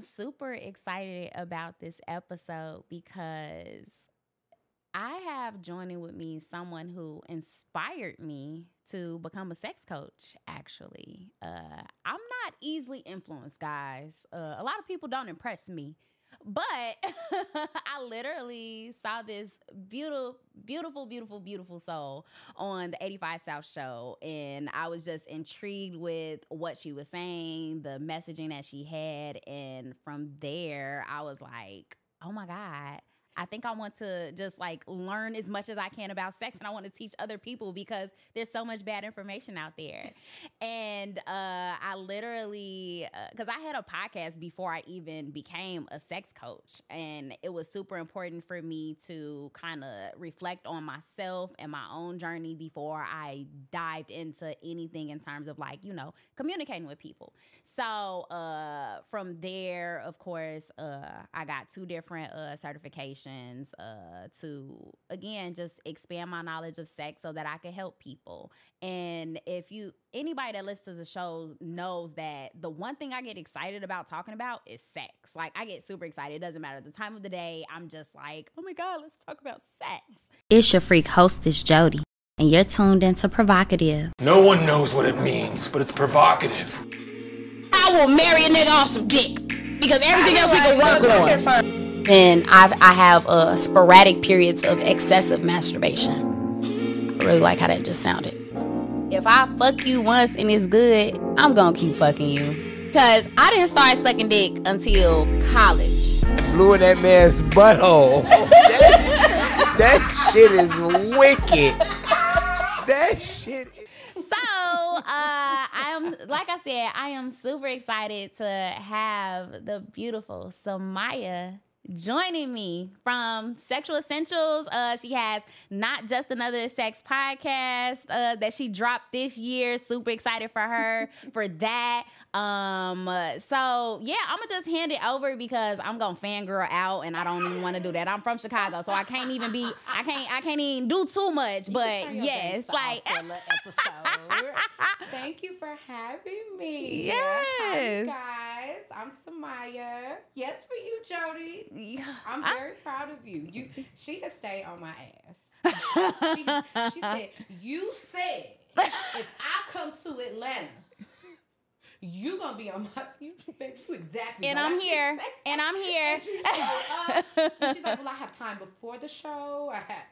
am super excited about this episode because I have joining with me someone who inspired me to become a sex coach, actually. Uh, I'm not easily influenced, guys. Uh, a lot of people don't impress me. But I literally saw this beautiful, beautiful, beautiful, beautiful soul on the 85 South show. And I was just intrigued with what she was saying, the messaging that she had. And from there, I was like, oh my God, I think I want to just like learn as much as I can about sex and I want to teach other people because there's so much bad information out there. and uh, I literally, because uh, I had a podcast before I even became a sex coach, and it was super important for me to kind of reflect on myself and my own journey before I dived into anything in terms of like, you know, communicating with people. So uh, from there, of course, uh, I got two different uh, certifications uh, to again just expand my knowledge of sex so that I could help people. And if you anybody that listens to the show knows that the one thing I get excited about talking about is sex. Like I get super excited. It doesn't matter the time of the day. I'm just like, oh my god, let's talk about sex. It's your freak hostess Jody, and you're tuned into PrHOEvocative. No one knows what it means, but it's provocative. I will marry a nigga off some dick because everything else we can work on. And I've, I have uh, sporadic periods of excessive masturbation. I really like how that just sounded. If I fuck you once and it's good, I'm gonna keep fucking you. Because I didn't start sucking dick until college. Blew in that man's butthole. that, that shit is wicked. That shit so I am, like I said, I am super excited to have the beautiful Samia joining me from Sexual Essentials. Uh, she has not just another sex podcast uh, that she dropped this year. Super excited for her for that. Um, so yeah, I'm gonna just hand it over because I'm gonna fangirl out, and I don't even want to do that. I'm from Chicago, so I can't even be. I can't. I can't even do too much. You but yes, like. Thank you for having me. Yes, Hi, guys. I'm Samia. Yes, for you, Jody. I'm I- very proud of you. You, she has stayed on my ass. she, she said, "You said if I come to Atlanta." You gonna be on my you, baby, you exactly and I'm here, and I'm here. And she's like, uh, and she's like, well, I have time before the show. I had,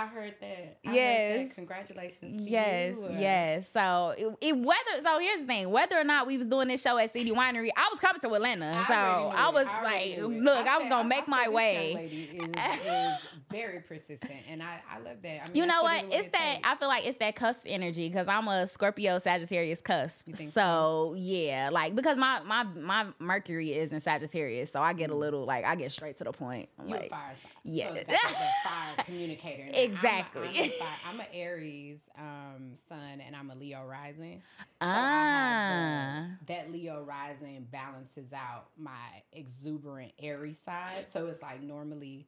I heard that. I heard Yes. that. Congratulations. To Yes, you. Yes. So it, it whether so here's the thing, whether or not we was doing this show at City Winery, I was coming to Atlanta. I so I was I like, look, I, was said- gonna make I my way. Lady is, is very persistent, and I, I love that. I mean, You know what? It's it that takes. I feel like it's that cusp energy because I'm a Scorpio Sagittarius cusp. You think So yeah, like because my my my Mercury is in Sagittarius, so I get a mm. little like I get straight to the point. I'm You're like, a fire sign. yeah. So that's like a fire communicator. Now, I'm a- Exactly. I'm, a, an Aries um, sun, and I'm a Leo rising. So ah, have that Leo rising balances out my exuberant Aries side. So it's like normally.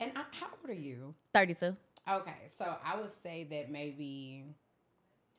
And I, how old are you? 32. Okay, so I would say that maybe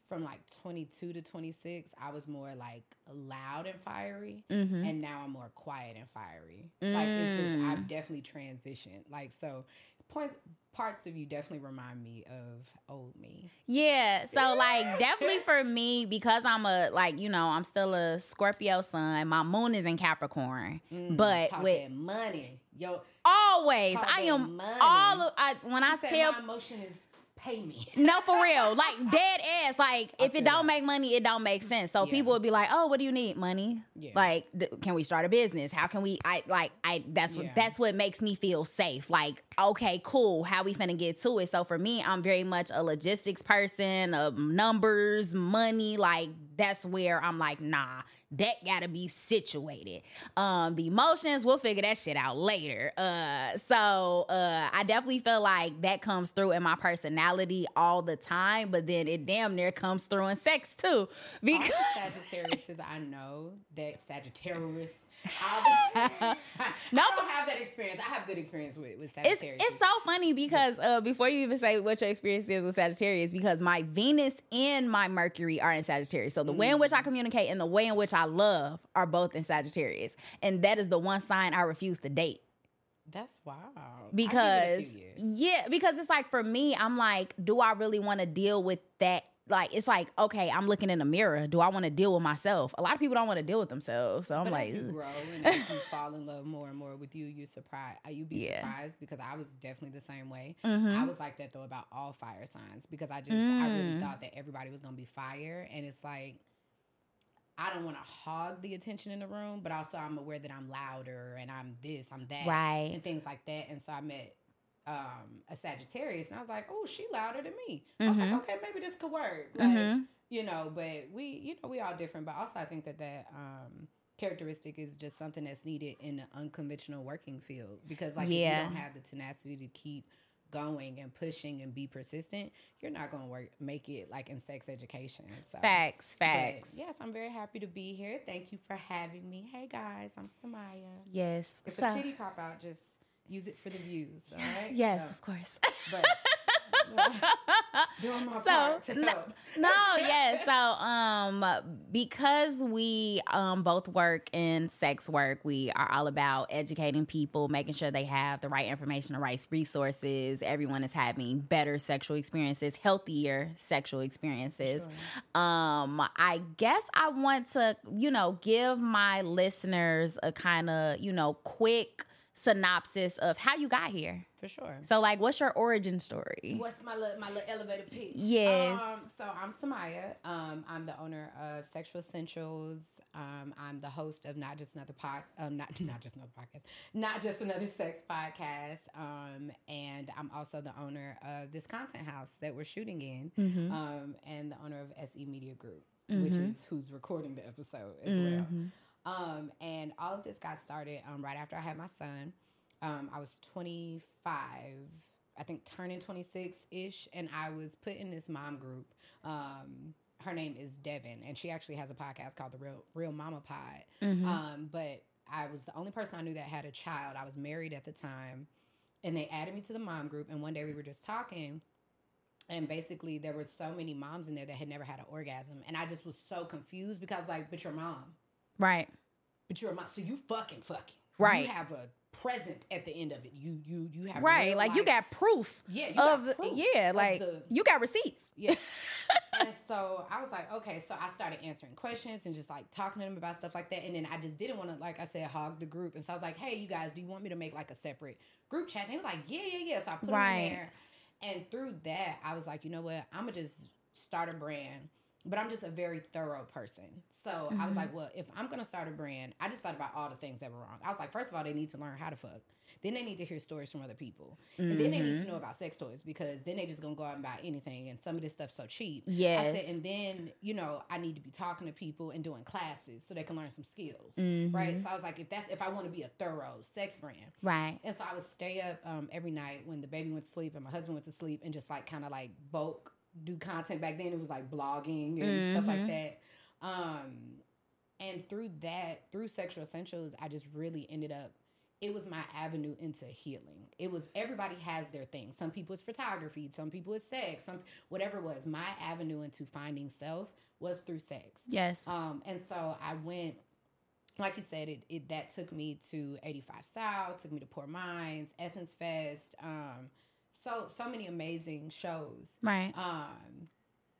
from like 22 to 26, I was more like loud and fiery, Mm-hmm. and now I'm more quiet and fiery. Like it's just Mm. I've definitely transitioned. Like so, point parts of you definitely remind me of old me. Yeah, so like definitely for me because I'm a like you know I'm still a Scorpio sun. My moon is in Capricorn, Mm, but talk with money, yo. always talk I am money. all of, I when She I said tell my emotion is pay me. no for real like dead ass like I if it don't that. make money it don't make sense. So Yeah. people would be like, oh, what do you need? Money. Yeah. Like, th- can we start a business? How can we? I like I that's what that's what makes me feel safe. Like, okay, cool. How we finna get to it? So for me, I'm very much a logistics person of numbers, money. Like that's where I'm like, nah, that gotta be situated. Um, the emotions, we'll figure that shit out later. Uh, so uh, I definitely feel like that comes through in my personality all the time, but then it damn near comes through in sex too. All Because the Sagittarius I know that Sagittarius. I No, don't have that experience. I have good experience with, with Sagittarius. it's so funny because uh, before you even say what your experience is with Sagittarius, because my Venus and my Mercury are in Sagittarius. So the way in which I communicate and the way in which I I love are both in Sagittarius. And that is the one sign I refuse to date. That's wild. Because yeah, because it's like for me, I'm like, do I really want to deal with that? Like it's like, okay, I'm looking in the mirror. Do I want to deal with myself? A lot of people don't want to deal with themselves. So I'm but like, as you grow and as you fall in love more and more with you, you surprise. I You be Yeah. surprised because I was definitely the same way. Mhm. I was like that though about all fire signs because I just I really Mm. thought that everybody was gonna be fire, and it's like I don't want to hog the attention in the room, but also I'm aware that I'm louder and I'm this, I'm that, Right. and things like that. And so I met um, a Sagittarius, and I was like, oh, she louder than me. I was like, okay, maybe this could work. Like, Mhm. you know but we you know we all different but also i think that that um characteristic is just something that's needed in the unconventional working field because like Yeah. if you don't have the tenacity to keep going and pushing and be persistent you're not going to work make it like in sex education so facts, but facts. yes i'm very happy to be here thank you for having me hey guys i'm samia Yes. if so, a titty pop out just use it for the views all right yes, So, of course. but doing my So, part to no- help. no, yeah. So, um, because we um both work in sex work, we are all about educating people, making sure they have the right information, the right resources. Everyone is having better sexual experiences, healthier sexual experiences. Um, I guess I want to, you know, give my listeners a kind of, you know, quick synopsis of how you got here. for sure So, like, what's your origin story? What's my little, my little elevator pitch? Yes. Um, so I'm Samia. Um, I'm the owner of Sexual Essentials. Um, I'm the host of not just another pod, um, not not just another podcast, not just another sex podcast. Um, and I'm also the owner of this content house that we're shooting in. Mm-hmm. Um, and the owner of SE Media Group, which is who's recording the episode as well. Um, and all of this got started um, right after I had my son. Um, I was 25, I think turning 26 ish, and I was put in this mom group. Um, her name is Devin, and she actually has a podcast called the Real Real Mama Pod. Um, but I was the only person I knew that had a child. I was married at the time, and they added me to the mom group. And one day we were just talking, and basically there were so many moms in there that had never had an orgasm, and I just was so confused because like, but your mom Right. but you're a mom, so you fucking fucking Right. You have a present at the end of it. You you you have Right. Like you got proof. Yeah, you got of the, proof yeah, of like the- you got receipts. yeah. and so I was like, okay, so I started answering questions and just like talking to them about stuff like that. And then I just didn't want to, like I said, hog the group. And so I was like, hey, you guys, do you want me to make like a separate group chat? And they were like, yeah, yeah, yeah. So I put them in there. And through that, I was like, you know what? I'm gonna just start a brand. But I'm just a very thorough person. So I Mm-hmm. was like, well, if I'm gonna start a brand, I just thought about all the things that were wrong. I was like, first of all, they need to learn how to fuck. Then they need to hear stories from other people. And then they Mm-hmm. need to know about sex toys because then they just gonna go out and buy anything. And some of this stuff's so cheap. Yes. I said, and then, you know, I need to be talking to people and doing classes so they can learn some skills. Mm-hmm. Right. So I was like, if that's if I want to be a thorough sex brand. Right. And so I would stay up um, every night when the baby went to sleep and my husband went to sleep and just like kind of like bulk do content. Back then it was like blogging and stuff like that. Um, and through that, through Sexual Essentials, I just really ended up. It was my avenue into healing. It was everybody has their thing. Some people it's photography, some people it's sex, some whatever it was. My avenue into finding self was through sex. Yes. Um, and so I went, like you said, it, it that took me to 85 South, took me to Poor Minds, Essence Fest, um, so so many amazing shows. right. Um,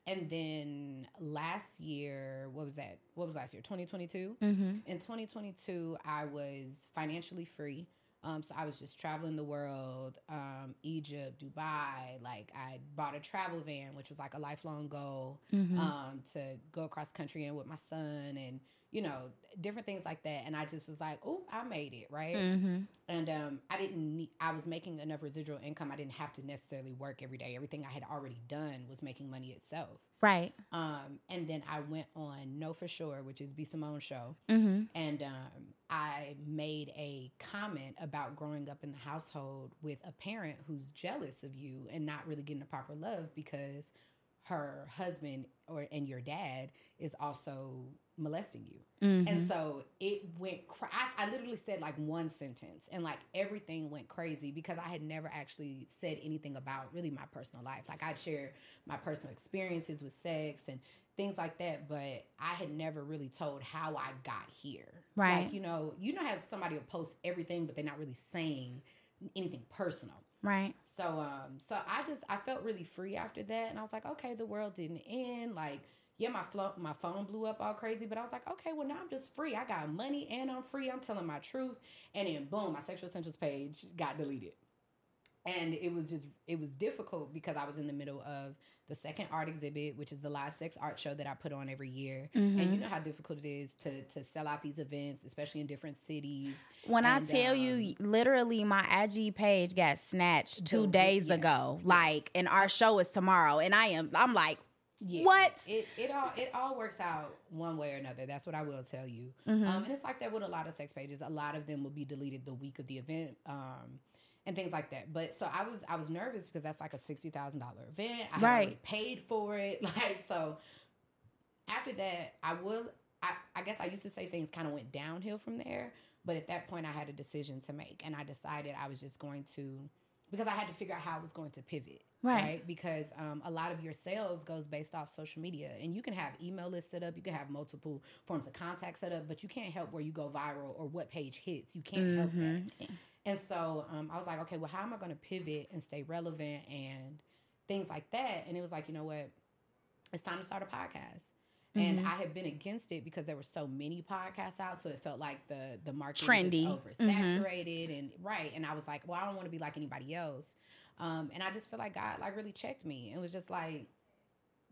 and then last year, what was that? What was last year? 2022. Mm-hmm. In 2022, I was financially free. Um, so I was just traveling the world, um, Egypt, Dubai. Like I bought a travel van, which was like a lifelong goal, Mm-hmm. um, to go across country and with my son, and you know different things like that. And I just was like, oh, I made it, right? Mm-hmm. And um, I didn't need. I was making enough residual income. I didn't have to necessarily work every day. Everything I had already done was making money itself. Right. Um, and then I went on Know for Sure, which is B Simone's show, Mm-hmm. and um, I made a comment about growing up in the household with a parent who's jealous of you and not really getting the proper love because her husband or and your dad is also molesting you. Mm-hmm. And so it went. Cra- I, I literally said like one sentence, and like everything went crazy because I had never actually said anything about really my personal life. Like I'd share my personal experiences with sex and things like that. But I had never really told how I got here. Right. Like, you know, you know how somebody will post everything, but they're not really saying anything personal. Right. So um so I just I felt really free after that and I was like, okay, the world didn't end. Like, yeah, my flo- my phone blew up all crazy, but I was like, okay, well now I'm just free. I got money and I'm free. I'm telling my truth. And then boom, my sexual essentials page got deleted. And it was just it was difficult because I was in the middle of the second art exhibit, which is the live sex art show that I put on every year. And you know how difficult it is to to sell out these events, especially in different cities. When And, I tell um, you, literally, my IG page got snatched two The- days yes, ago. yes. Like, and our show is tomorrow, and I am. I'm like, Yeah, What? It it all it all works out one way or another. That's what I will tell you. Mm-hmm. Um, and it's like that with a lot of sex pages. A lot of them will be deleted the week of the event. Um, and things like that. But so I was I was nervous because that's like a sixty thousand dollar event. I Right. paid for it. Like so after that I will I, I guess I used to say things kind of went downhill from there. But at that point I had a decision to make and I decided I was just going to because I had to figure out how I was going to pivot Right. Because um, a lot of your sales goes based off social media, and you can have email lists set up, you can have multiple forms of contact set up, but you can't help where you go viral or what page hits. You can't help that. And so um, I was like, okay, well, how am I going to pivot and stay relevant and things like that? And it was like, you know what? It's time to start a podcast. And I had been against it because there were so many podcasts out, so it felt like the the market Trendy. was just oversaturated and right. And I was like, well, I don't want to be like anybody else. Um, and I just feel like God like really checked me. It was just like,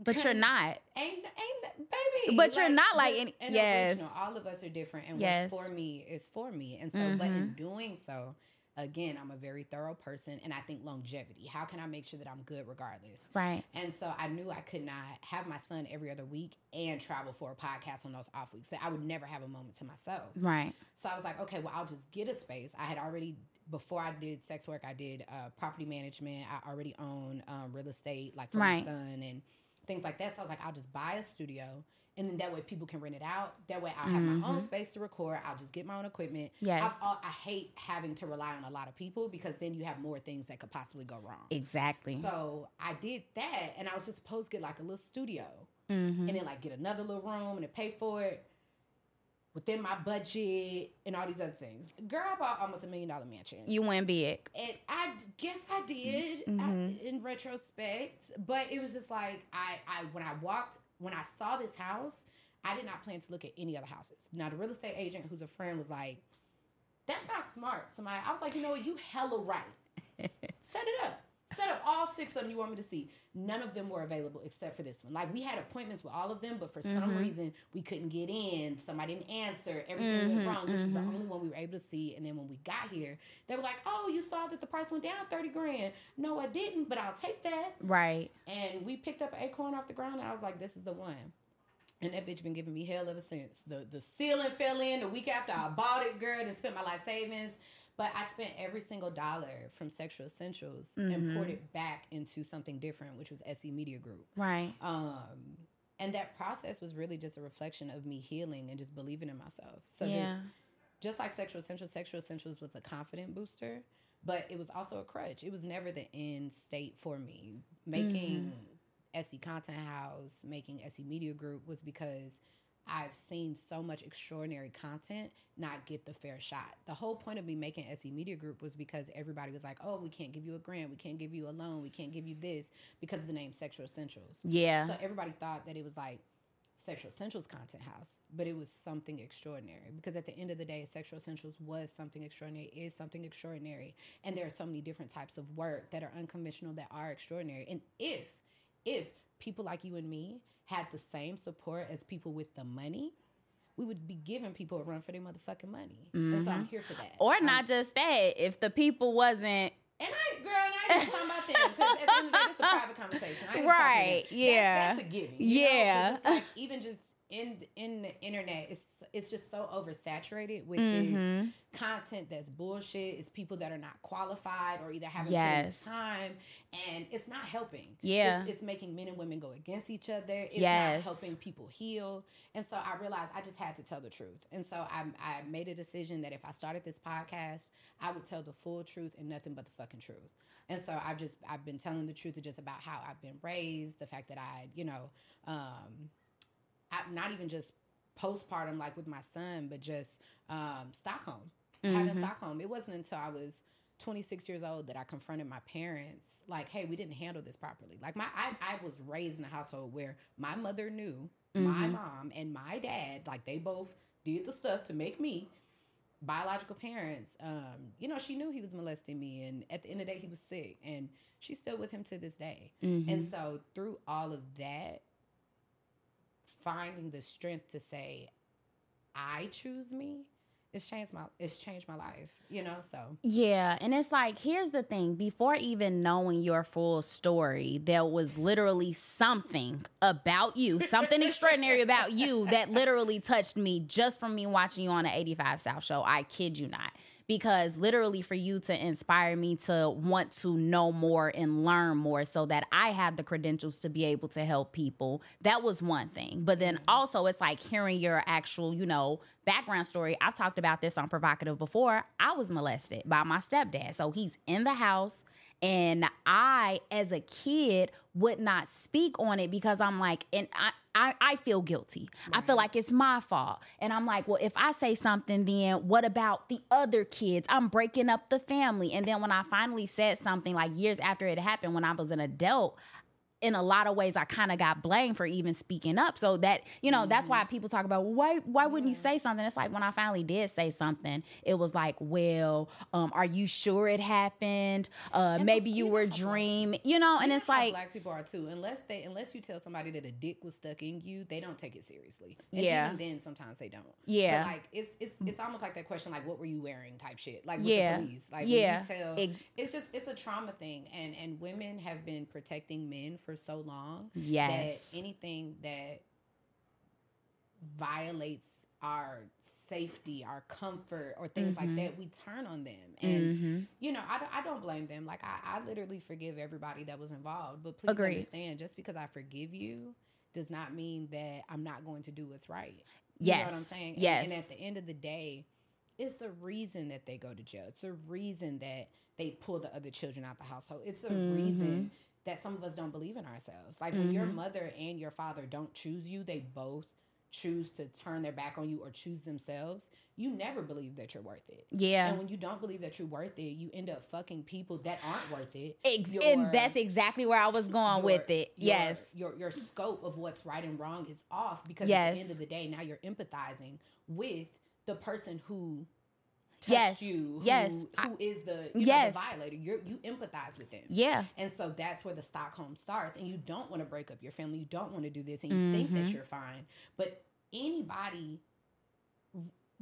but you're not. ain't ain't baby, But you're not like any- an yes. original. All of us are different, and Yes. Mm-hmm. what's for me is for me. And so, but in doing so, again, I'm a very thorough person, and I think longevity. How can I make sure that I'm good regardless? Right. And so I knew I could not have my son every other week and travel for a podcast on those off weeks. So I would never have a moment to myself. Right. So I was like, okay, well, I'll just get a space. I had already, before I did sex work, I did uh, property management. I already own um, real estate, like for Right. my son and things like that. So I was like, I'll just buy a studio. And then that way people can rent it out. That way I'll have my own space to record. I'll just get my own equipment. Mm-hmm. Yes. I've, I hate having to rely on a lot of people because then you have more things that could possibly go wrong. Exactly. So I did that, and I was just supposed to get like a little studio, Mm-hmm. and then like get another little room and then pay for it within my budget and all these other things. Girl, I bought almost a million dollar mansion, you went big. and I guess I did Mm-hmm. I- in retrospect. But it was just like I, I when I walked when I saw this house, I did not plan to look at any other houses. Now the real estate agent, who's a friend, was like, "That's not smart." Somebody, I was like, you know what, you hella right. Set it up. Set up all six of them you want me to see. None of them were available except for this one. Like we had appointments with all of them, but for some mm-hmm. reason we couldn't get in. Somebody didn't answer. Everything went mm-hmm, wrong. This is the mm-hmm. only one we were able to see. And then when we got here, they were like, "Oh, you saw that the price went down thirty grand." No, I didn't, but I'll take that. Right. And we picked up an acorn off the ground, and I was like, "This is the one." And that bitch been giving me hell ever since. The the ceiling fell in the week after I bought it, girl, and spent my life savings. But I spent every single dollar from Sexual Essentials and poured it back into something different, which was SE Media Group. Right. Um, and that process was really just a reflection of me healing and just believing in myself. So Yeah. just just like Sexual Essentials, Sexual Essentials was a confident booster, but it was also a crutch. It was never the end state for me. Making SE Content House, making SE Media Group was because I've seen so much extraordinary content not get the fair shot. The whole point of me making SE Media Group was because everybody was like, oh, we can't give you a grant, we can't give you a loan, we can't give you this because of the name Sexual Essentials. Yeah. So everybody thought that it was like Sexual Essentials Content House, but it was something extraordinary because at the end of the day, Sexual Essentials was something extraordinary, is something extraordinary. And there are so many different types of work that are unconventional that are extraordinary. And if, if people like you and me had the same support as people with the money, we would be giving people a run for their motherfucking money. And so I'm mm-hmm. here for that. or I'm- not just that. If the people wasn't and I, girl, and I ain't even talking about them because at the end of the day, it's a private conversation. I ain't Right, talking to them. yeah. that's, that's a giving. you know? Yeah. just like even just in in the internet, it's it's just so oversaturated with Mm-hmm. this content that's bullshit. It's people that are not qualified or either haven't Yes. put in the time, and it's not helping. Yeah. it's, it's making men and women go against each other. It's Yes. not helping people heal. And so I realized I just had to tell the truth. And so I, I made a decision that if I started this podcast, I would tell the full truth and nothing but the fucking truth. And so I've just I've been telling the truth just about how I've been raised, the fact that I, you know, um, not even just postpartum like with my son, but just um, Stockholm, having Stockholm. It wasn't until I was 26 years old that I confronted my parents, like, "Hey, we didn't handle this properly." Like my, I, I was raised in a household where my mother knew my mom and my dad, like they both did the stuff to make me biological parents. Um, you know, she knew he was molesting me, and at the end of the day, he was sick, and she's still with him to this day. And so, through all of that, finding the strength to say, "I choose me," it's changed my it's changed my life. You know, so Yeah, and it's like here's the thing: before even knowing your full story, there was literally something about you, something extraordinary about you that literally touched me just from me watching you on the 85 South show. I kid you not. Because literally, for you to inspire me to want to know more and learn more so that I have the credentials to be able to help people, that was one thing. But then mm-hmm. also, it's like hearing your actual, you know, background story. I've talked about this on PrHOEvocative before. I was molested by my stepdad. So he's in the house. And I, as a kid, would not speak on it because I'm like, and I, I, I feel guilty. I feel like it's my fault. And I'm like, well, if I say something, then what about the other kids? I'm breaking up the family. And then when I finally said something, like years after it happened, when I was an adult, in a lot of ways I kind of got blamed for even speaking up. So that, you know, that's why people talk about why why wouldn't you say something? It's like when I finally did say something, it was like, well, um, are you sure it happened? Uh, maybe you were know how black- dreaming, you know, and You it's like black people are too. Unless they, unless you tell somebody that a dick was stuck in you, they don't take it seriously. And Yeah. even then, sometimes they don't. Yeah. But like it's it's it's almost like that question, like what were you wearing, type shit. Like with Yeah. the police, like Yeah. tell, Ex- it's just it's a trauma thing, and and women have been protecting men for so long. Yes. That anything that violates our safety, our comfort, or things Mm-hmm. like that, we turn on them. And, you know, I, don't- I don't blame them. Like, I, I literally forgive everybody that was involved. But please Agreed. understand, just because I forgive you does not mean that I'm not going to do what's right. You Yes. know what I'm saying? And- Yes. And, at the end of the day, it's a reason that they go to jail. It's a reason that they pull the other children out the household. It's a Mm-hmm. reason that some of us don't believe in ourselves. Like when your mm-hmm. mother and your father don't choose you, they both choose to turn their back on you or choose themselves. You never believe that you're worth it. Yeah. And when you don't believe that you're worth it, you end up fucking people that aren't worth it. Ex- Your- and that's exactly where I was going your- with it. yes. Your your scope of what's right and wrong is off because at the end of the day, now you're empathizing with the person who touched Yes. you, who, Yes. who is the you Yes. know, the violator. You you empathize with them. Yeah. And so that's where the Stockholm starts. And you don't want to break up your family. You don't want to do this. And you think Mm-hmm. that you're fine. But anybody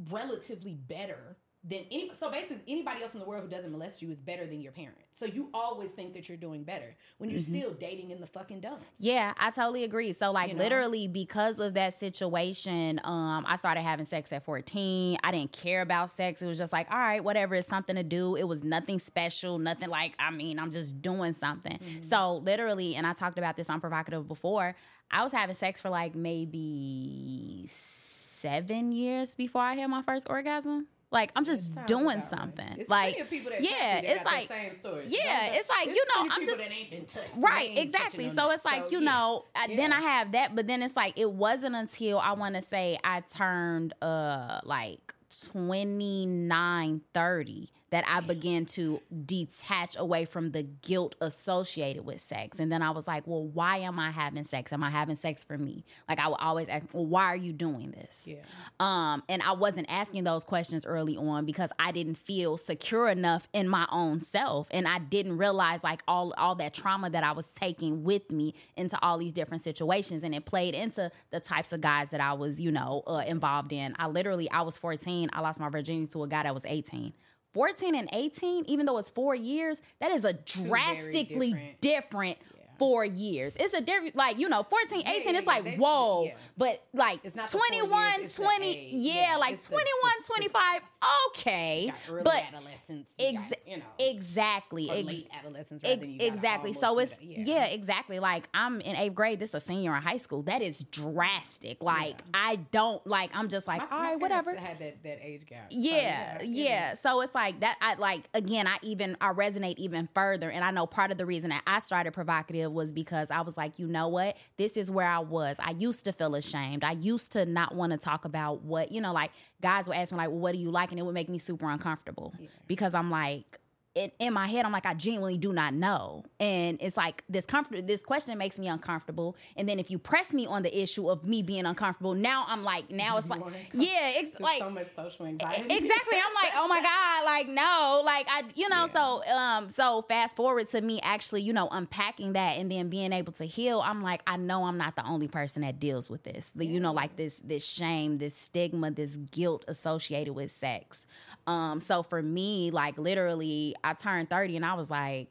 relatively better than any so basically anybody else in the world who doesn't molest you is better than your parent. So you always think that you're doing better when you're still dating in the fucking dumps. Mm-hmm. Yeah, I totally agree. So like You know? literally because of that situation, um, I started having sex at 14. I didn't care about sex. It was just like, all right, whatever, it's something to do. It was nothing special, nothing like, I mean, I'm just doing something. Mm-hmm. So literally, and I talked about this on PrHOEvocative before, I was having sex for like maybe seven years before I had my first orgasm. Like I'm just doing right. something. It's like of people that yeah, it's like same stories. yeah, it's like you know, I'm just that ain't been touched. Right, exactly. So it's like, So, you yeah. know, I, then I have that, but then it's like it wasn't until I want to say I turned uh like 29 30 that I began to detach away from the guilt associated with sex. And then I was like, well, why am I having sex? Am I having sex for me? Like I would always ask, well, why are you doing this? Yeah. Um, and I wasn't asking those questions early on because I didn't feel secure enough in my own self, and I didn't realize like all all that trauma that I was taking with me into all these different situations, and it played into the types of guys that I was, you know, uh, involved in. I literally, I was 14, I lost my virginity to a guy that was 18. 14 and 18, even though it's four years, that is a drastically different- different. Four years. It's a different, like, you know, 14, 18, yeah, it's yeah, like, they- whoa. yeah. But like It's not the four years, 21, it's 20, yeah, like it's 21, the- 25, okay. But adolescence, you got, you know, exactly. ex- late adolescence rather ex- than you exactly. So it's yeah. exactly. Like I'm in eighth grade. This is a senior in high school. That is drastic. Like I don't like. I'm just like My- all my whatever. Had that, that age gap. So, Yeah, I yeah. So it's like that. I like again. I even I resonate even further, and I know part of the reason that I started PrHOEvocative was because I was like, you know what? This is where I was. I used to feel ashamed. I used to not want to talk about what, you know, like guys would ask me, like, well, what do you like? And it would make me super uncomfortable because I'm like, it, in my head, I'm like, I genuinely do not know. And it's like this comfort, this question makes me uncomfortable. And then if you press me on the issue of me being uncomfortable, now I'm like, now it's like, yeah, it's like so much social anxiety. exactly i'm like oh my god like no like i you know so um so fast forward to me actually you know unpacking that and then being able to heal i'm like i know i'm not the only person that deals with this The- you know like this this shame this stigma this guilt associated with sex um so for me like literally i turned 30 and i was like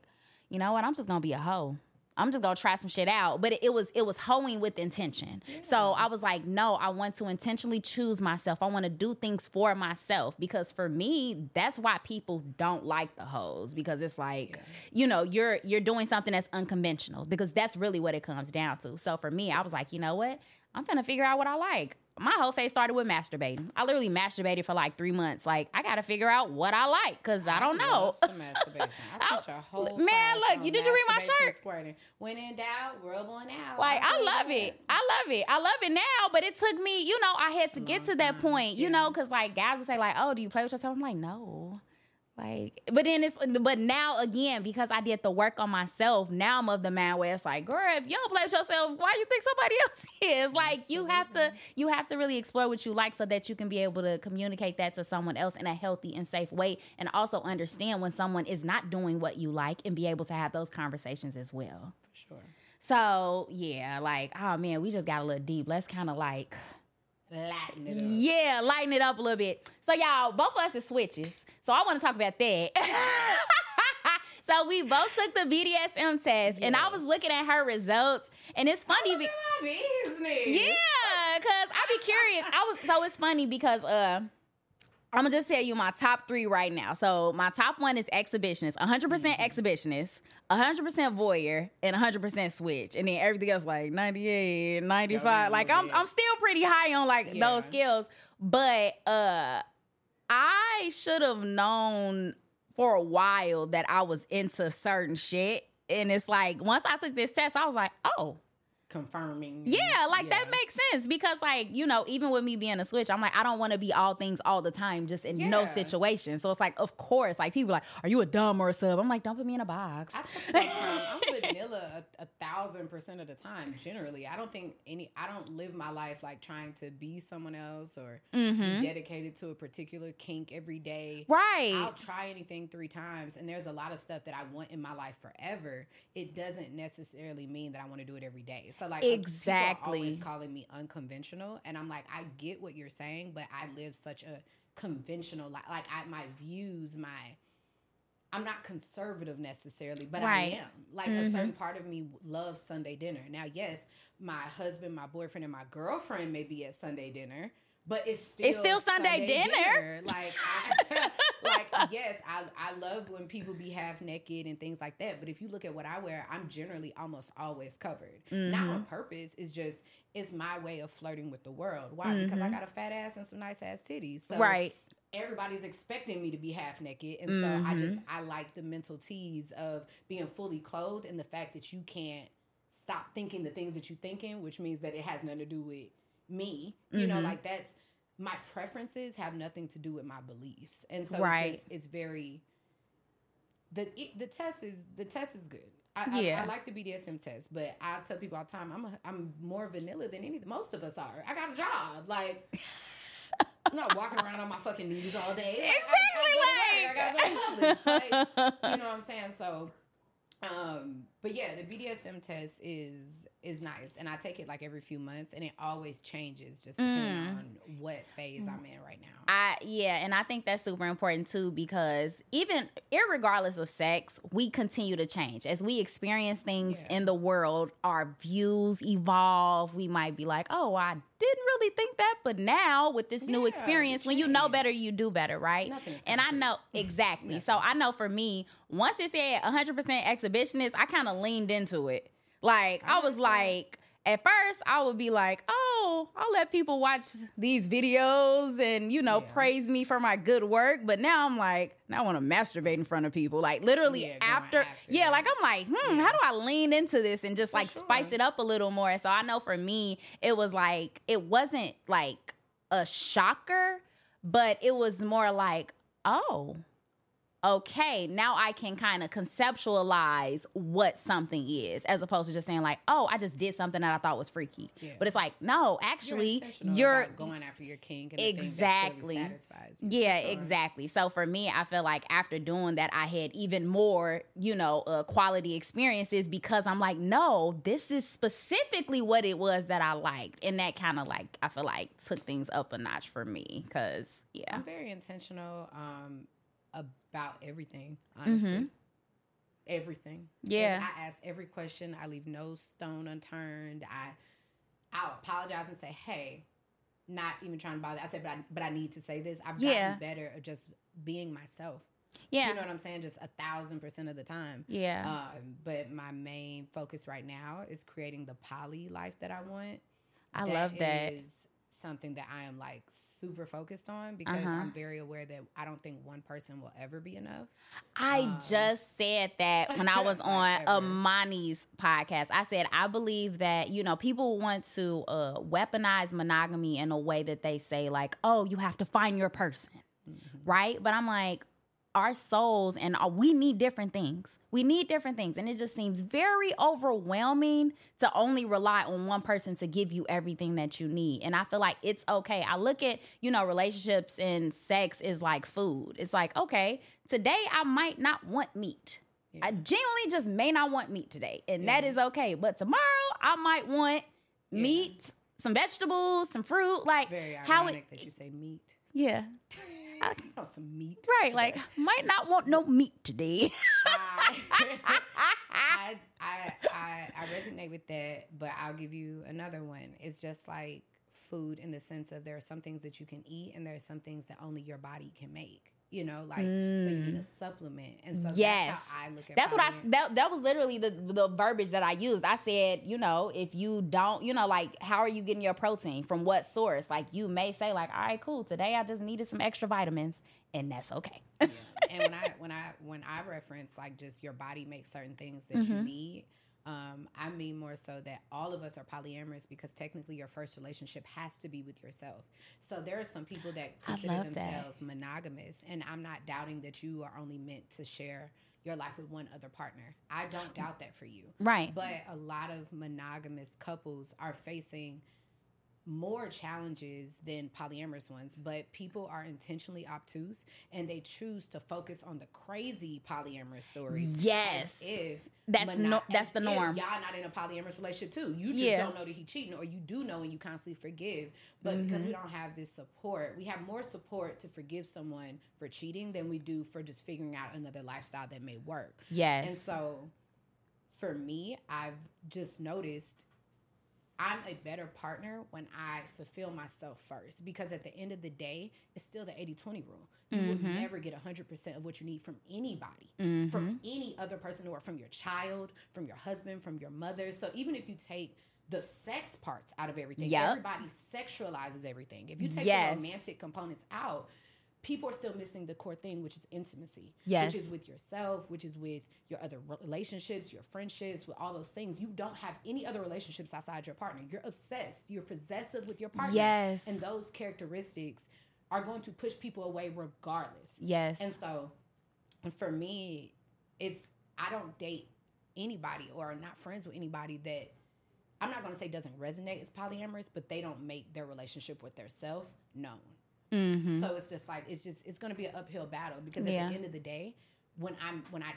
you know what i'm just gonna be a hoe I'm just gonna try some shit out. But it, it was it was hoeing with intention. So I was like, no, I want to intentionally choose myself. I want to do things for myself because for me, that's why people don't like the hoes because it's like, you know, you're you're doing something that's unconventional because that's really what it comes down to. So for me, I was like, you know what? I'm gonna figure out what I like. My whole phase started with masturbating. I literally masturbated for like three months. Like I gotta figure out what I like because I don't know. masturbation. I oh, teach a whole Man, look, you- did you read my shirt? Squirting. When in doubt, rub on out. Like I do love that. it. I love it. I love it now, but it took me, you know, I had to get to that mm-hmm. point, you know, because like guys would say like, "Oh, do you play with yourself?" I'm like, "No." Like, but then it's, but now again, because I did the work on myself, now I'm of the man where it's like, girl, if you don't play with yourself, why you think somebody else is? Like, you have to, you have to really explore what you like so that you can be able to communicate that to someone else in a healthy and safe way, and also understand when someone is not doing what you like, and be able to have those conversations as well. Sure. So yeah, like oh man, we just got a little deep. Let's kind of like Latin it up. yeah, lighten it up a little bit. So y'all, both of us are switches. So I want to talk about that. so we both took the BDSM test, and I was looking at her results, and it's funny. Look be- yeah, cause I'd be curious. I was so it's funny because uh I'm gonna just tell you my top three right now. So my top one is exhibitionist, 100% exhibitionist, 100% voyeur, and 100% switch, and then everything else like 98, 95. Like I'm I'm still pretty high on like Yeah. those skills, but uh I should have known for a while that I was into certain shit. And it's like once I took this test, I was like, oh, Confirming. yeah, like that makes sense because, like, you know, even with me being a switch, I'm like, I don't want to be all things all the time, just in no situation. So it's like, of course, like people are like, are you a dom or a sub? I'm like, don't put me in a box. I took that from, I'm vanilla a, a thousand percent of the time. Generally, I don't think any. I don't live my life like trying to be someone else or be dedicated to a particular kink every day. Mm-hmm. Right. I'll try anything three times, and there's a lot of stuff that I want in my life forever. It doesn't necessarily mean that I want to do it every day. So like, um, people are Exactly. always calling me unconventional, and I'm like, I get what you're saying, but I live such a conventional life. Like, I my views, my I'm not conservative necessarily, but Right. I am. Like a certain mm-hmm. part of me loves Sunday dinner. Now, yes, my husband, my boyfriend, and my girlfriend may be at Sunday dinner, but it's still It's still Sunday dinner. Like, I, like yes, I I love when people be half naked and things like that. But if you look at what I wear, I'm generally almost always covered. Not Mm-hmm. on purpose. It's just it's my way of flirting with the world. Why? Because I got a fat ass and some nice ass titties. So Mm-hmm. right. everybody's expecting me to be half naked and so i Mm-hmm. just i like the mental tease of being fully clothed and the fact that you can't stop thinking the things that you're thinking which means that it has nothing to do with me you Mm-hmm. know like that's my preferences have nothing to do with my beliefs and so Right. it's, just, it's very the the test is the test is good I, Yeah. I, I like the BDSM test, but I tell people all the time I'm a, I'm more vanilla than any most of us are. I got a job, like I'm not walking around on my fucking knees all day. Like, I, I, gotta go. I gotta go to Like, you know what I'm saying? So, um, but yeah, the BDSM test is is nice, and I take it like every few months, and it always changes just depending mm. on what phase I'm in right now. I yeah, and I think that's super important too because even irregardless of sex, we continue to change as we experience things Yeah. in the world. Our views evolve. We might be like, "Oh, I didn't really think that," but now with this new experience, when you know better, you do better, right? And I know exactly. so I know for me, once it said 100% exhibitionist, I kind of leaned into it. Like I was like at first I would be like, oh, I'll let people watch these videos and, you know, Yeah. praise me for my good work. But now I'm like, now I want to masturbate in front of people. Like literally Yeah, after, after yeah, like I'm like, hmm, how do I lean into this and just like sure. spice it up a little more? So I know for me, it was like, it wasn't like a shocker, but it was more like, oh, okay, now I can kind of conceptualize what something is, as opposed to just saying like, oh, I just did something that I thought was freaky. Yeah. But it's like, no, You're actually, you're, about going after your kink and the thing that Exactly. truly satisfies you. yeah, sure. exactly. So for me, I feel like after doing that, I had even more, you know, uh, quality experiences because I'm like, no, this is specifically what it was that I liked, and that kind of like I feel like took things up a notch for me because yeah, I'm very intentional um, about everything, honestly. Everything. Mm-hmm. Yeah. I ask every question. I leave no stone unturned. I I'll apologize and say, hey, not even trying to bother. I said, but I but I need to say this. I've gotten Yeah. better at just being myself. yeah, You know what I'm saying? Just a thousand percent of the time. yeah, Um, but my main focus right now is creating the poly life that I want. I love that. is something that I am like super focused on because Uh-huh. I'm very aware that I don't think one person will ever be enough. I Um, just said that when I was on. Amani's podcast. I said I believe that you know people want to uh, weaponize monogamy in a way that they say like, oh, you have to find your person, Mm-hmm. right? But I'm like, our souls and uh, we need different things. We need different things, and it just seems very overwhelming to only rely on one person to give you everything that you need. And I feel like it's okay. I look at you know relationships and sex is like food. It's like okay, today I might not want meat. I genuinely just may not want meat today, and that is okay. But tomorrow I might want meat, some vegetables, some fruit. Like Very how ironic it, that you say meat. yeah. I- Oh, some meat. Right, like might not want no meat today. I, I, I, I, I resonate with that, but I'll give you another one. It's just like food in the sense of there are some things that you can eat, and there are some things that only your body can make. You know, like so you need a supplement, and so Mm. Yes. that's how I look at. That's what I that, that was literally the the verbiage that I used. I said, you know, if you don't, you know, like how are you getting your protein from what source? Like you may say like, "All right, cool. Today I just needed some extra vitamins." And that's okay. and when I when I when I reference like just your body makes certain things that Mm-hmm. you need, um, I mean more so that all of us are polyamorous because technically your first relationship has to be with yourself. So there are some people that consider love that. themselves monogamous, and I'm not doubting that you are only meant to share your life with one other partner. I don't doubt that for you. Right. But a lot of monogamous couples are facing more challenges than polyamorous ones, but people are intentionally obtuse and they choose to focus on the crazy polyamorous stories. Yes. If That's no- that's the norm. Y'all not in a polyamorous relationship too. You just Yeah. don't know that he cheating, or you do know and you constantly forgive. But because Mm-hmm. we don't have this support, we have more support to forgive someone for cheating than we do for just figuring out another lifestyle that may work. Yes. And so for me, I've just noticed I'm a better partner when I fulfill myself first because at the end of the day, it's still the 80 20 rule. You will mm-hmm. never get 100% of what you need from anybody, from mm-hmm. any other person, or from your child, from your husband, from your mother. So even if you take the sex parts out of everything, Yep. everybody sexualizes everything. If you take Yes. the romantic components out, people are still missing the core thing, which is intimacy. Yes. Which is with yourself, which is with your other relationships, your friendships, with all those things. You don't have any other relationships outside your partner. You're obsessed. You're possessive with your partner. Yes. And those characteristics are going to push people away regardless. yes. And so, for me, it's I don't date anybody or not friends with anybody that I'm not going to say doesn't resonate as polyamorous, but they don't make their relationship with their self known. Mm-hmm. So it's just like it's just it's going to be an uphill battle because at Yeah. the end of the day, when I'm when I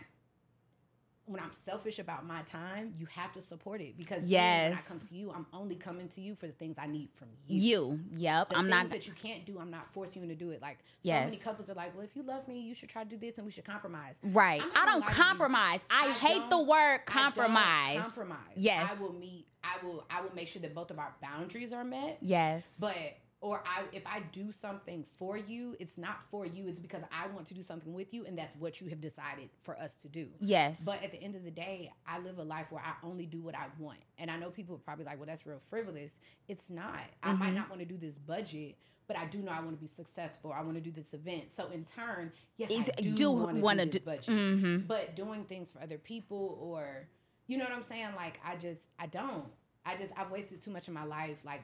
when I'm selfish about my time, you have to support it because then when I come to you, I'm only coming to you for the things I need from you. you. Yep. The I'm things not. that you can't do, I'm not forcing you to do it. Like so Yes. many couples are like, well, if you love me, you should try to do this and we should compromise. Right. I don't lie to you. compromise. I, hate the word I compromise. compromise. Yes. I will meet. I will. I will make sure that both of our boundaries are met. Yes. But or I if I do something for you, it's not for you. It's because I want to do something with you, and that's what you have decided for us to do. Yes. But at the end of the day, I live a life where I only do what I want, and I know people are probably like, "Well, that's real frivolous." It's not. I Mm-hmm. might not want to do this budget. But I do know I want to be successful. I want to do this event. So in turn, yes, Ex- I do, do want to wanna do this do- budget. Mhm. But doing things for other people, or you know what I'm saying? Like I just, I don't. I just, I've wasted too much of my life, like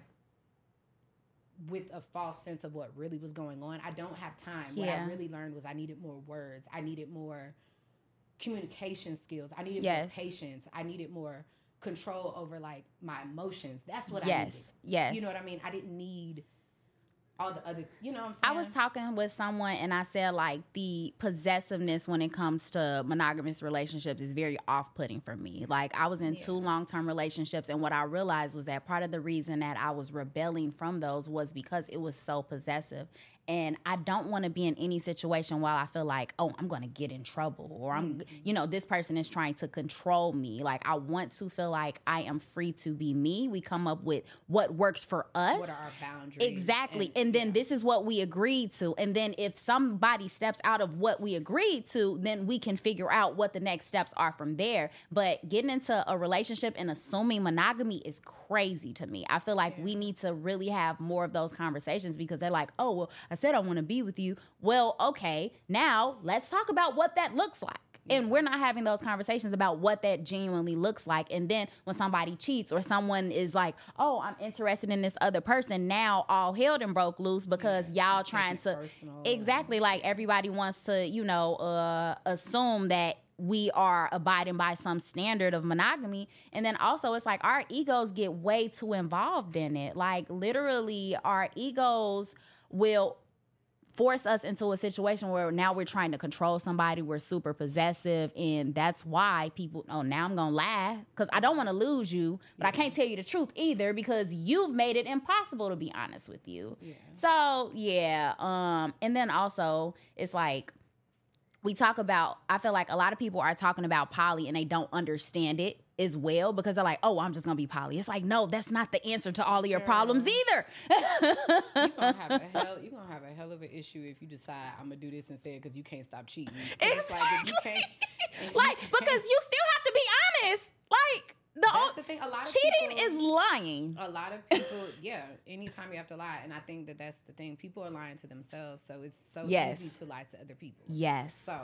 with a false sense of what really was going on. I don't have time. What I really learned was I needed more words. I needed more communication skills. I needed Yes. more patience. I needed more control over like my emotions. That's what I Yes, needed. yes. You know what I mean? I didn't need all the other, you know what I'm I was talking with someone and I said like the possessiveness when it comes to monogamous relationships is very off-putting for me. Like I was in two long-term relationships and what I realized was that part of the reason that I was rebelling from those was because it was so possessive. And I don't want to be in any situation while I feel like, oh, I'm going to get in trouble or I'm, mm-hmm. you know, this person is trying to control me. Like I want to feel like I am free to be me. We come up with what works for us. what are our boundaries? Exactly. And, then this is what we agreed to. And then if somebody steps out of what we agreed to, then we can figure out what the next steps are from there. But getting into a relationship and assuming monogamy is crazy to me. I feel like we need to really have more of those conversations because they're like, oh, well, said I want to be with you. Well, okay, now let's talk about what that looks like. And we're not having those conversations about what that genuinely looks like. And then when somebody cheats or someone is like, oh, I'm interested in this other person, now all hell done broke loose because y'all trying to. personal. Exactly. Like everybody wants to, you know, uh, assume that we are abiding by some standard of monogamy. And then also, it's like our egos get way too involved in it. Like, literally, our egos will force us into a situation where now we're trying to control somebody we're super possessive and that's why people oh now i'm gonna lie because i don't want to lose you but i can't tell you the truth either because you've made it impossible to be honest with you. So yeah um and then also it's like we talk about i feel like a lot of people are talking about poly and they don't understand it as well because they're like oh i'm just gonna be poly it's like no that's not the answer to all of your problems either. You're gonna have a hell you're gonna have a hell of an issue if you decide I'm gonna do this instead because you can't stop cheating. It's like you you like because you still have to be honest like the, That's o- the thing, a lot of cheating people- is lying a lot of people, yeah, anytime you have to lie, and I think that that's the thing. People are lying to themselves, so it's so Yes. easy to lie to other people. yes So,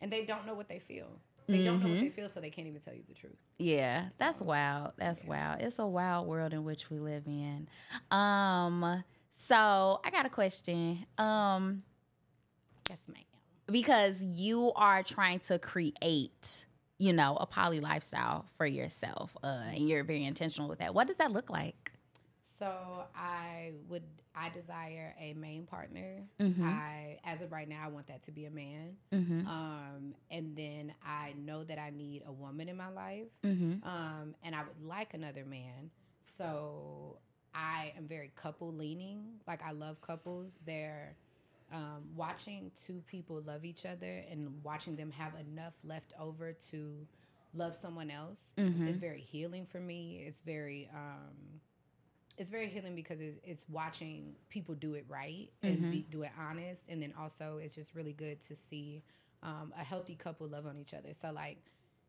and they don't know what they feel. They don't know Mm-hmm. what they feel, so they can't even tell you the truth. yeah that's wild that's wild it's a wild world in which we live in um so i got a question um Yes, ma'am. because you are trying to create you know a poly lifestyle for yourself uh and you're very intentional with that what does that look like So I would I desire a main partner. Mm-hmm. I as of right now I want that to be a man. Um, and then I know that I need a woman in my life. Mm-hmm. Um, and I would like another man. So I am very couple leaning. Like I love couples. They're um, watching two people love each other and watching them have enough left over to love someone else is very healing for me. It's very um, it's very healing because it's, it's watching people do it right and be, do it honest, and then also it's just really good to see um, a healthy couple love on each other. So like,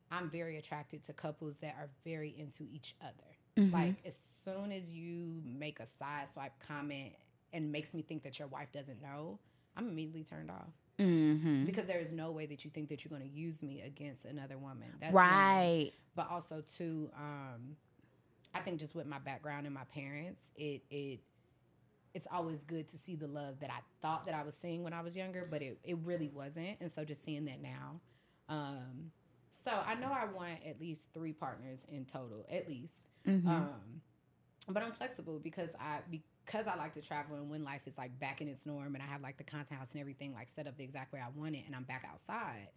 I'm very attracted to couples that are very into each other. Like as soon as you make a side swipe comment and makes me think that your wife doesn't know, I'm immediately turned off. Mm-hmm. because there is no way that you think that you're going to use me against another woman. That's one right. But also too um i think just with my background and my parents it it it's always good to see the love that i thought that i was seeing when i was younger but it, it really wasn't. And so just seeing that now um so i know i want at least three partners in total at least. Um but i'm flexible because i because i like to travel and when life is like back in its norm and i have like the content house and everything like set up the exact way i want it and i'm back outside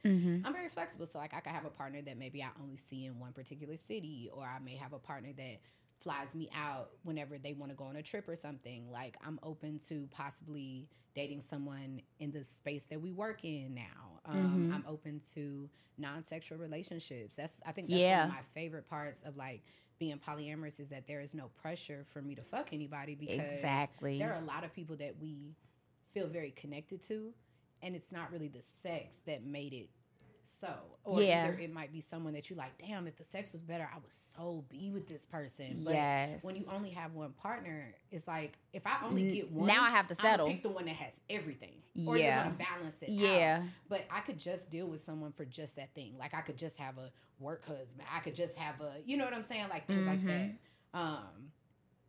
I'm very flexible. So like I could have a partner that maybe I only see in one particular city, or I may have a partner that flies me out whenever they want to go on a trip or something. Like I'm open to possibly dating someone in the space that we work in now. Um, I'm open to non-sexual relationships. That's I think that's Yeah. one of my favorite parts of like being polyamorous is that there is no pressure for me to fuck anybody because Exactly. there are a lot of people that we feel very connected to, and it's not really the sex that made it so. Or Yeah. either it might be someone that you like, damn, if the sex was better, I would so be with this person. But Yes. when you only have one partner, it's like if I only get one, now I have to settle. pick the one that has everything. Or Yeah. you're gonna balance it Yeah. out. But I could just deal with someone for just that thing. Like I could just have a work husband. I could just have a you know what I'm saying? Like things like that. Mm-hmm. Um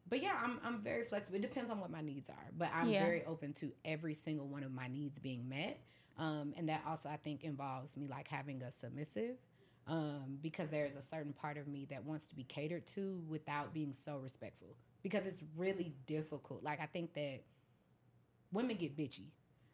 but yeah, I'm I'm very flexible. It depends on what my needs are. But I'm Yeah. very open to every single one of my needs being met. Um, and that also I think involves me like having a submissive. Um, because there's a certain part of me that wants to be catered to without being so respectful. Because it's really difficult. Like I think that women get bitchy.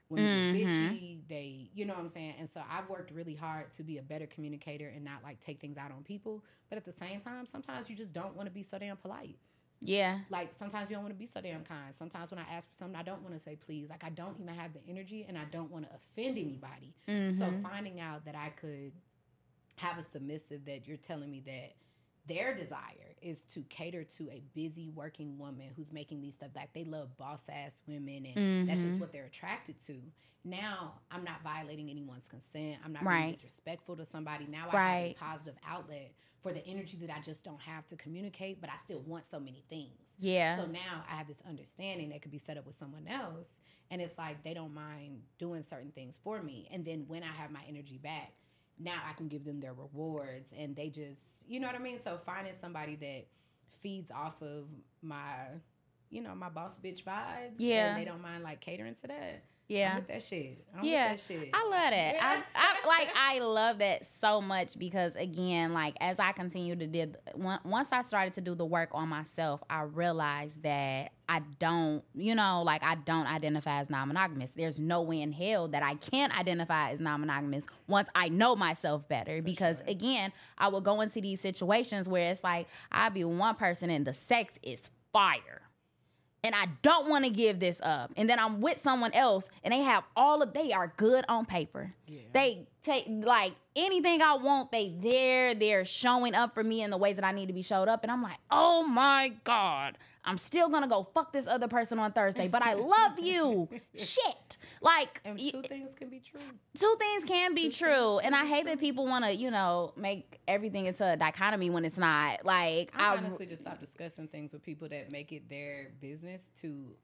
Women get Mhm. bitchy, they you know what I'm saying? And so I've worked really hard to be a better communicator and not like take things out on people. But at the same time, sometimes you just don't want to be so damn polite Yeah. like sometimes you don't want to be so damn kind. Sometimes when I ask for something, I don't want to say please. Like I don't even have the energy, and I don't want to offend anybody. So mm-hmm. finding out that I could have a submissive that you're telling me that their desire is to cater to a busy working woman who's making these stuff like they love boss ass women and that's just mm-hmm. what they're attracted to. Now I'm not violating anyone's consent. I'm not Right. being disrespectful to somebody. Now I Right. have a positive outlet for the energy that I just don't have to communicate, but I still want so many things. Yeah. So now I have this understanding that could be set up with someone else. And it's like they don't mind doing certain things for me. And then when I have my energy back, now I can give them their rewards and they just, you know what I mean? So finding somebody that feeds off of my, you know, my boss bitch vibes. Yeah. And they don't mind like catering to that. Yeah. I'm with that shit. I'm yeah, with that shit. I love that. I, I like I love that so much because again, like as I continue to did once I started to do the work on myself, I realized that I don't, you know, like I don't identify as non-monogamous. There's no way in hell that I can't identify as non-monogamous once I know myself better. because again, I will go into these situations where it's like I'll be one person and the sex is fire and I don't want to give this up. And then I'm with someone else and they have all of they are good on paper. They take like anything I want, they there, they're showing up for me in the ways that I need to be showed up. And I'm like, oh my God, I'm still gonna go fuck this other person on Thursday, but I love you. Shit. Like and y- two things can be true. two things can be Two true. And I hate that people wanna, you know, make everything into a dichotomy when it's not. Like I I honestly just stop discussing things with people that make it their business to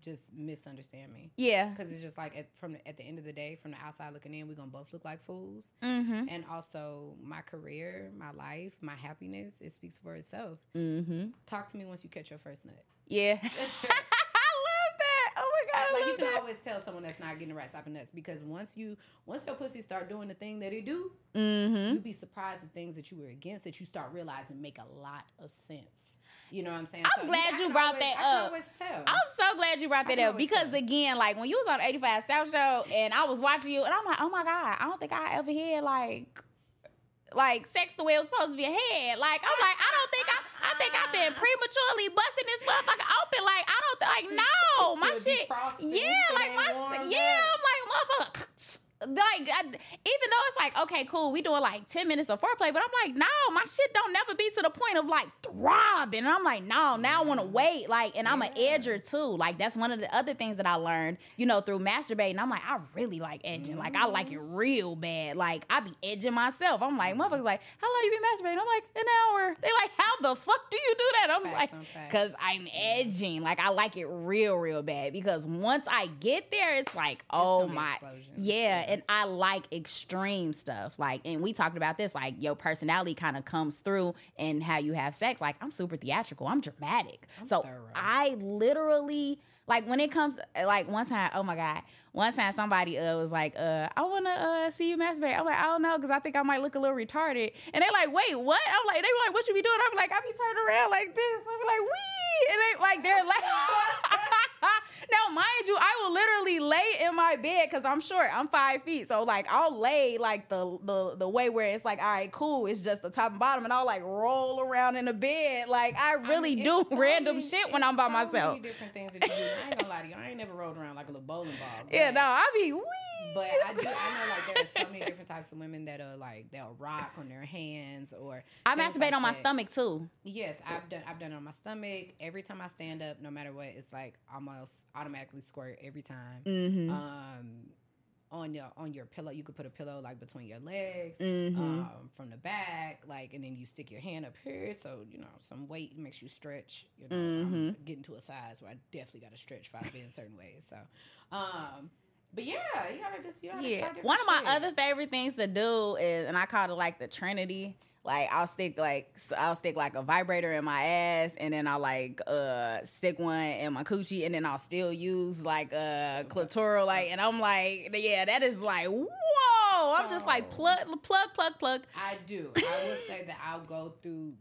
just misunderstand me. yeah. Because it's just like at, from the, at the end of the day, from the outside looking in, we're gonna both look like fools. Mm-hmm. And also, my career, my life, my happiness, it speaks for itself. Mm-hmm. Talk to me once you catch your first nut. Yeah. I love that. Oh my god. I like you love can always tell someone that's not getting the right type of nuts because once you once your pussy start doing the thing that it do, Mm-hmm. you'd be surprised at things that you were against that you start realizing make a lot of sense. You know what I'm saying? I'm glad I you brought always- that I can up. always tell. I'm so glad you brought that up because tell. again, like when you was on 85 South Show and I was watching you and I'm like, oh my god, I don't think I ever hear like like sex the way it was supposed to be ahead. Like I'm like, I don't think I I think I've been prematurely busting this motherfucker open. Like I don't think like no, my shit. Yeah, like my yeah, up. I'm like motherfucker. Like I, even though it's like okay, cool, we doing like ten minutes of foreplay, but I'm like, no, my shit don't never be to the point of like throbbing. And I'm like, no, now I want to mm. wait. Like, and I'm an edger too. Like that's one of the other things that I learned, you know, through masturbating. I'm like, I really like edging. Like I like it mm. real bad. Like I be edging myself. I'm like, motherfuckers, mm. like, how long you been masturbating? I'm like, an hour. They like, how the fuck do you do that? I'm Facts like, cause I'm edging. Like I like it real, real bad. Because once I get there, it's like, oh gonna my, explosion. yeah. And I like extreme stuff. Like, and we talked about this. Like your personality kind of comes through and how you have sex. Like I'm super theatrical. I'm dramatic. so thorough. I literally like when it comes like one time. Oh my god. One time somebody uh, was like, uh, I wanna uh, see you masturbate. I'm like, I don't know, because I think I might look a little retarded. And they're like, wait, what? I'm like, they were like, what you be doing? I'm like, I be turning around like this. I'm like, wee. And they like, they're like, now mind you, I will literally lay in my bed because I'm short. I'm five feet, so like I'll lay like the the the way where it's like, all right, cool. It's just the top and bottom, and I'll like roll around in the bed. Like I really mean, do so random many- shit when I'm by so myself. Many different things that you do. I ain't gonna lie to you, I ain't never rolled around like a little bowling ball. Yeah, no, I be wee. But I do. I know like there are so many different types of women that are like they'll rock on their hands or I masturbate like on my that. stomach too. Yes, I've done. I've done it on my stomach. Every time I stand up, no matter what, it's like almost automatically squirt every time. Mm-hmm. Um, on your on your pillow, you could put a pillow like between your legs, Mm-hmm. um, from the back, like, and then you stick your hand up here, so you know some weight makes you stretch. You know, Mm-hmm. I'm getting to a size where I definitely got to stretch if I be in certain ways. So, um, but yeah, you gotta just you gotta try Yeah. One of my shit. other favorite things to do is, and I call it like the Trinity. Like I'll stick like I'll stick like a vibrator in my ass, and then I'll like uh stick one in my coochie, and then I'll still use like a clitoral, like, and I'm like, yeah, that is like whoa. I'm just like plug, plug, plug, plug. I do. I would say that I'll go through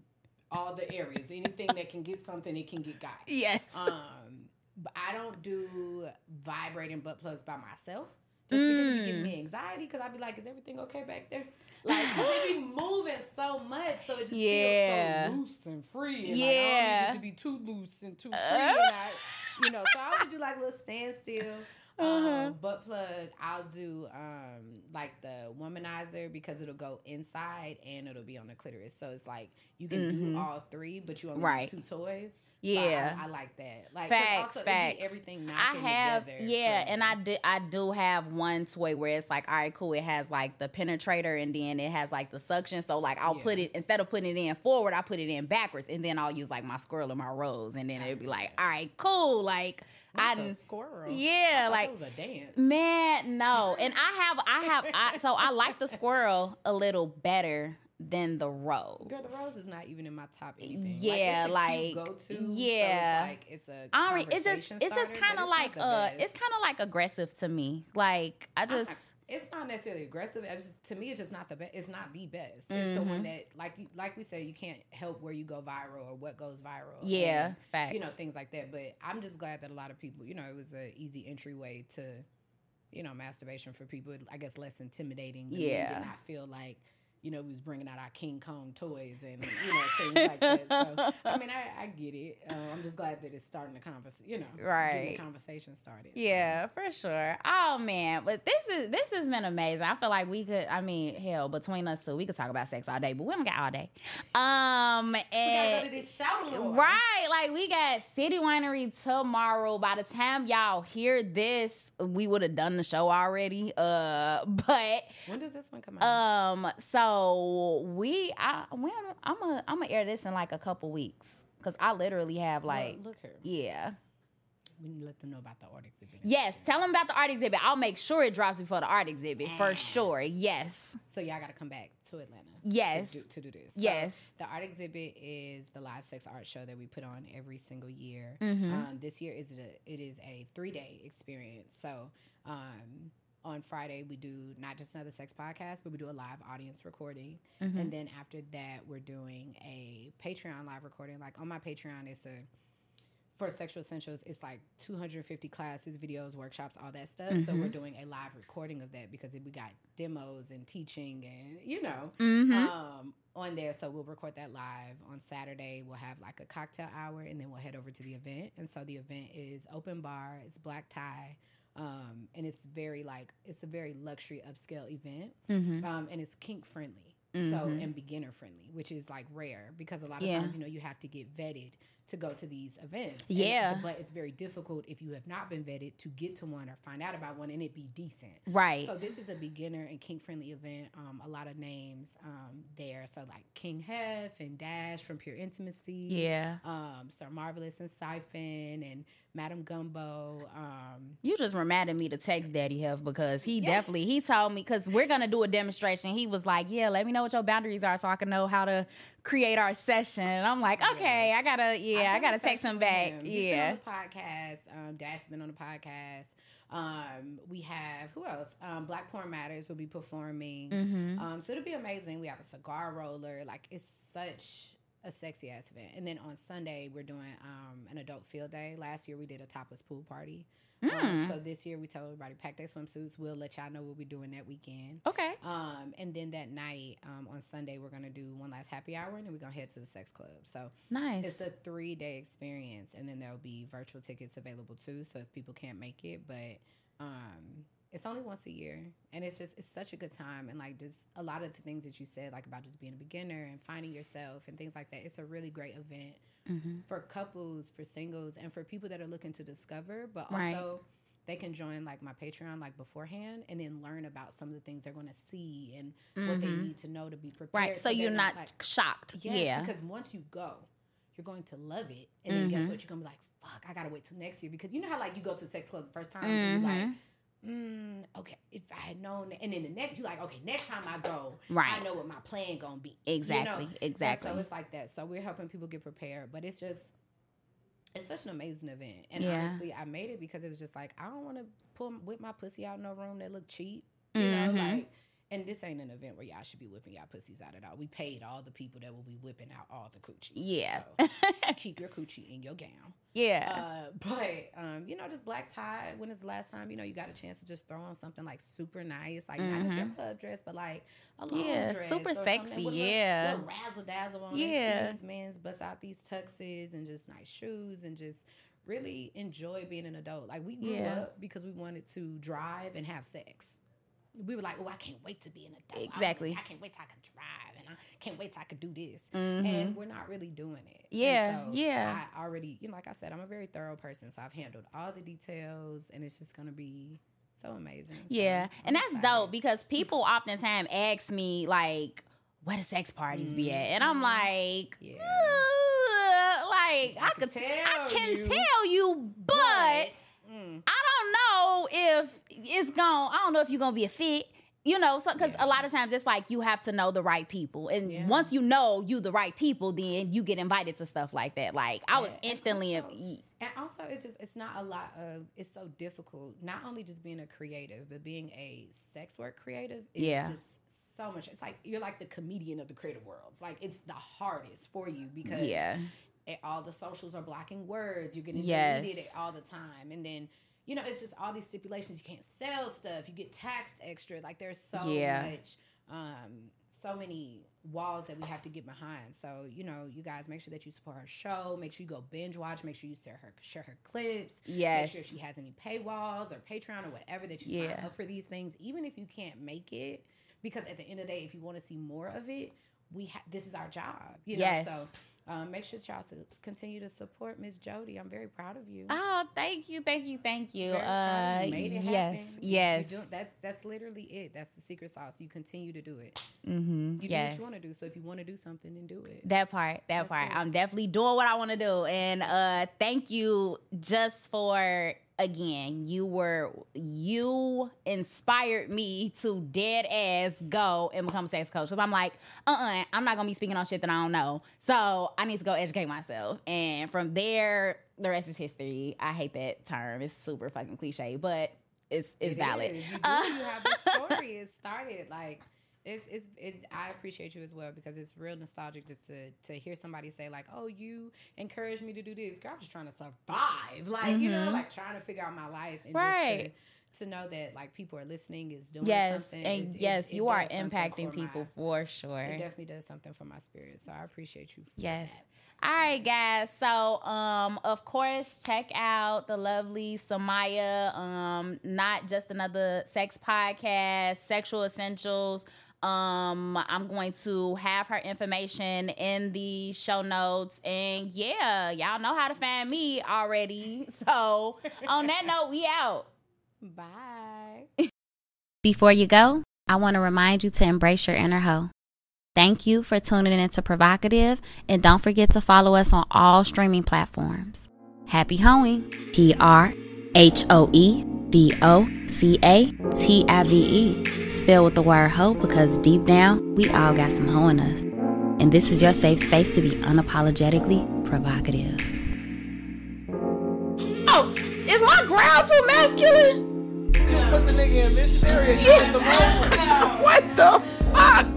all the areas. Anything that can get something, it can get got. Yes. Um, but I don't do vibrating butt plugs by myself. Just because it be giving Mm. me anxiety, because I'd be like, is everything okay back there? Like, they be moving so much, so it just Yeah. feels so loose and free. And like, I don't need it to be too loose and too free. Uh. and I, you know, so I would do like a little standstill. Um, Uh-huh. butt plug, I'll do um, like the womanizer because it'll go inside and it'll be on the clitoris. So it's like you can do all three, but you only Mm-hmm. Right. need two toys. So Yeah. I, I like that. Like Facts, also facts. everything I have, together. yeah, for and. I do, I do have one toy where it's like, all right, cool. It has like the penetrator, and then it has like the suction. So like, I'll put it instead of putting it in forward, I put it in backwards, and then I'll use like my squirrel and my rose, and then it'll be like, all right, cool. Like I, the didn't- squirrel. yeah, I like it was a dance. man, no. And I have, I have, I so I like the squirrel a little better than the rose. Girl, the rose is not even in my top anything. Yeah, like, like, go to. yeah. so it's like it's a. I don't, it's just, it's just kind of like, uh, it's kind of like aggressive to me. Like I just. not- it's not necessarily aggressive. I just to me, it's just not the best. It's not the best. It's the Mm-hmm. one that, like, you, like we said, you can't help where you go viral or what goes viral. Yeah, and, facts. You know things like that. But I'm just glad that a lot of people, you know, it was an easy entryway to, you know, masturbation for people. I guess less intimidating. Yeah. did not feel like. You know, we was bringing out our King Kong toys and you know things like that. So I mean, I, I get it. Uh, I'm just glad that it's starting the conversation. You know, Right. the conversation started. so. Yeah, for sure. Oh man, but this is this has been amazing. I feel like we could. I mean, hell, between us two, we could talk about sex all day, but we don't got all day. Um, gotta go to this along. right, like we got City Winery tomorrow. By the time y'all hear this, we would have done the show already. Uh, but When does this one come out? um, so we, I, we, I'm gonna, I'm gonna air this in like a couple weeks because I literally have like, Look, look here. yeah. We need to let them know about the art exhibit. Yes, tell them about the art exhibit. I'll make sure it drops before the art exhibit for sure. Yes. So y'all got to come back to Atlanta. Yes. To do, to do this. So Yes. the art exhibit is the live sex art show that we put on every single year. Mm-hmm. Um, this year is a, it is a three day experience. So um, on Friday we do not just another sex podcast, but we do a live audience recording, Mm-hmm. and then after that we're doing a Patreon live recording. Like on my Patreon, it's a for sexual essentials it's like 250 classes videos workshops all that stuff so Mm-hmm. we're doing a live recording of that because we got demos and teaching and you know Mm-hmm. um, on there so we'll record that live on saturday we'll have like a cocktail hour and then we'll head over to the event and so the event is open bar it's black tie um, and it's very like it's a very luxury upscale event Mm-hmm. um, and it's kink friendly so and beginner friendly which is like rare because a lot of Yeah. times you know you have to get vetted to go to these events And- Yeah. but it's very difficult if you have not been vetted to get to one or find out about one and it be decent Right. so this is a beginner and kink friendly event um, a lot of names um, there so like king hef and dash from pure intimacy yeah. um, sir marvelous and siphon and madam gumbo um, You just reminded me to text Daddy Health because he definitely he told me because we're gonna do a demonstration. He was like, "Yeah, let me know what your boundaries are so I can know how to create our session." And I'm like, "Okay, I gotta, yeah, I, I've gotta session him back." him. He's been Yeah, on the podcast. Um, Dash's been on the podcast. Um, we have who else? Um, Black Porn Matters will be performing. Mm-hmm. Um, so it'll be amazing. We have a cigar roller. Like it's such a sexy ass event. And then on Sunday we're doing um, an adult field day. Last year we did a topless pool party. Um, Mm. so this year we tell everybody pack their swimsuits. We'll let y'all know what we're doing that weekend. Okay. Um, and then that night, um, on Sunday, we're gonna do one last happy hour, and then we're gonna head to the sex club. So Nice. it's a three day experience, and then there'll be virtual tickets available too. So if people can't make it, but um, it's only once a year, and it's just it's such a good time, and like just a lot of the things that you said, like about just being a beginner and finding yourself and things like that. It's a really great event Mm-hmm. for couples, for singles, and for people that are looking to discover, but Right. also. They can join like my Patreon like beforehand and then learn about some of the things they're going to see and what they need to know to be prepared. Mm-hmm. Right. So they're you're not like, shocked. Yes, yeah. because once you go, you're going to love it. And then Mm-hmm. guess what? You're gonna be like, fuck, I gotta wait till next year. Because you know how like you go to sex club the first time and you're like, mm, okay, if I had known and then the next you like, okay, next time I go, Right. I know what my plan gonna be. you know? Exactly, And exactly. so it's like that. So we're helping people get prepared. But it's just it's such an amazing event. And Yeah. honestly, I made it because it was just like, I don't wanna pull whip my pussy out in no room that look cheap. You Mhm. know, like and this ain't an event where y'all should be whipping y'all pussies out at all. We paid all the people that will be whipping out all the coochie. Yeah. So keep your coochie in your gown. yeah. Uh, but um, you know, just black tie. When is the last time you know you got a chance to just throw on something like super nice, like not just your club dress, but like a long Mm-hmm. Yeah, dress, super sexy, yeah. little, little razzle dazzle on. Yeah. Yeah, these men's bust out these tuxes and just nice shoes and just really enjoy being an adult. Like we grew Yeah. up because we wanted to drive and have sex. We were like, oh, I can't wait to be an adult. I- Exactly. I, can't wait till I can drive, and I can't wait till I could do this. Mhm. And we're not really doing it. Yeah, so yeah. I already, you know, like I said, I'm a very thorough person, so I've handled all the details, and it's just gonna be so amazing. So Yeah, I'm and that's excited. dope because people oftentimes ask me like, "Where the sex parties be at?" And I'm like, Yeah. Like I, can could, I tell can you, tell you, but Mm. I don't know if it's gone. I don't know if you're gonna be a fit. You know, because Yeah. a lot of times it's like you have to know the right people, and Yeah. once you know you the right people, then you get invited to stuff like that. Like I was Yeah, and instantly, also- And also, it's just it's not a lot of. It's so difficult. Not only just being a creative, but being a sex work creative. Is Yeah. just so much. It's like you're like the comedian of the creative world. It's like it's the hardest for you because yeah, it, all the socials are blocking words. You're getting Yes. deleted all the time, and then you know it's just all these stipulations. You can't sell stuff. You get taxed extra. Like there's so Yeah. much, um, so many walls that we have to get behind. So you know, you guys make sure that you support her show. Make sure you go binge watch. Make sure you share her share her clips. Yes. Make sure if she has any paywalls or Patreon or whatever that you sign up for these things, even if you can't make it. Because at the end of the day, if you want to see more of it, we ha- this is our job. You know, Yes. so um, make sure y'all continue to support Miss Jody. I'm very proud of you. Oh, thank you, thank you, thank you. Uh, you. Made it yes, happen. Yes. You do, that's that's literally it. That's the secret sauce. You continue to do it. mm-hmm. You yes. do what you want to do. So if you want to do something, then do it. That part, that That's part. it. I'm definitely doing what I want to do. And uh thank you just for again, you were you inspired me to dead ass go and become a sex coach. Cause I'm like, uh-uh, I'm not gonna be speaking on shit that I don't know. So I need to go educate myself. And from there, the rest is history. I hate that term. It's super fucking cliche, but it's it's It valid. is. You, do, Uh, you have the story. It started like it's it's. It, I appreciate you as well because it's real nostalgic just to to hear somebody say like, "Oh, you encouraged me to do this." Girl, I'm just trying to survive, like you know, like trying to figure out my life and Mm-hmm. Right. just to, to know that like people are listening is doing yes, something. and It- yes, it you are impacting for people my- for sure. It definitely does something for my spirit. So I appreciate you. For Yes. that. All right, guys. So, um, of course, check out the lovely Samia. Um, not just another sex podcast, sexual essentials. Um, I'm going to have her information in the show notes, and yeah, y'all know how to find me already. So, on that note, we out. Bye. Before you go, I want to remind you to embrace your inner hoe. Thank you for tuning in to PrHOEvocative, and don't forget to follow us on all streaming platforms. Happy hoeing! P R H O E V O C A T I V E. Spell with the word hoe because deep down, we all got some hoe in us. And this is your safe space to be unapologetically provocative. Oh, is my growl too masculine? Put the nigga in missionary and yeah. the moment. What the fuck?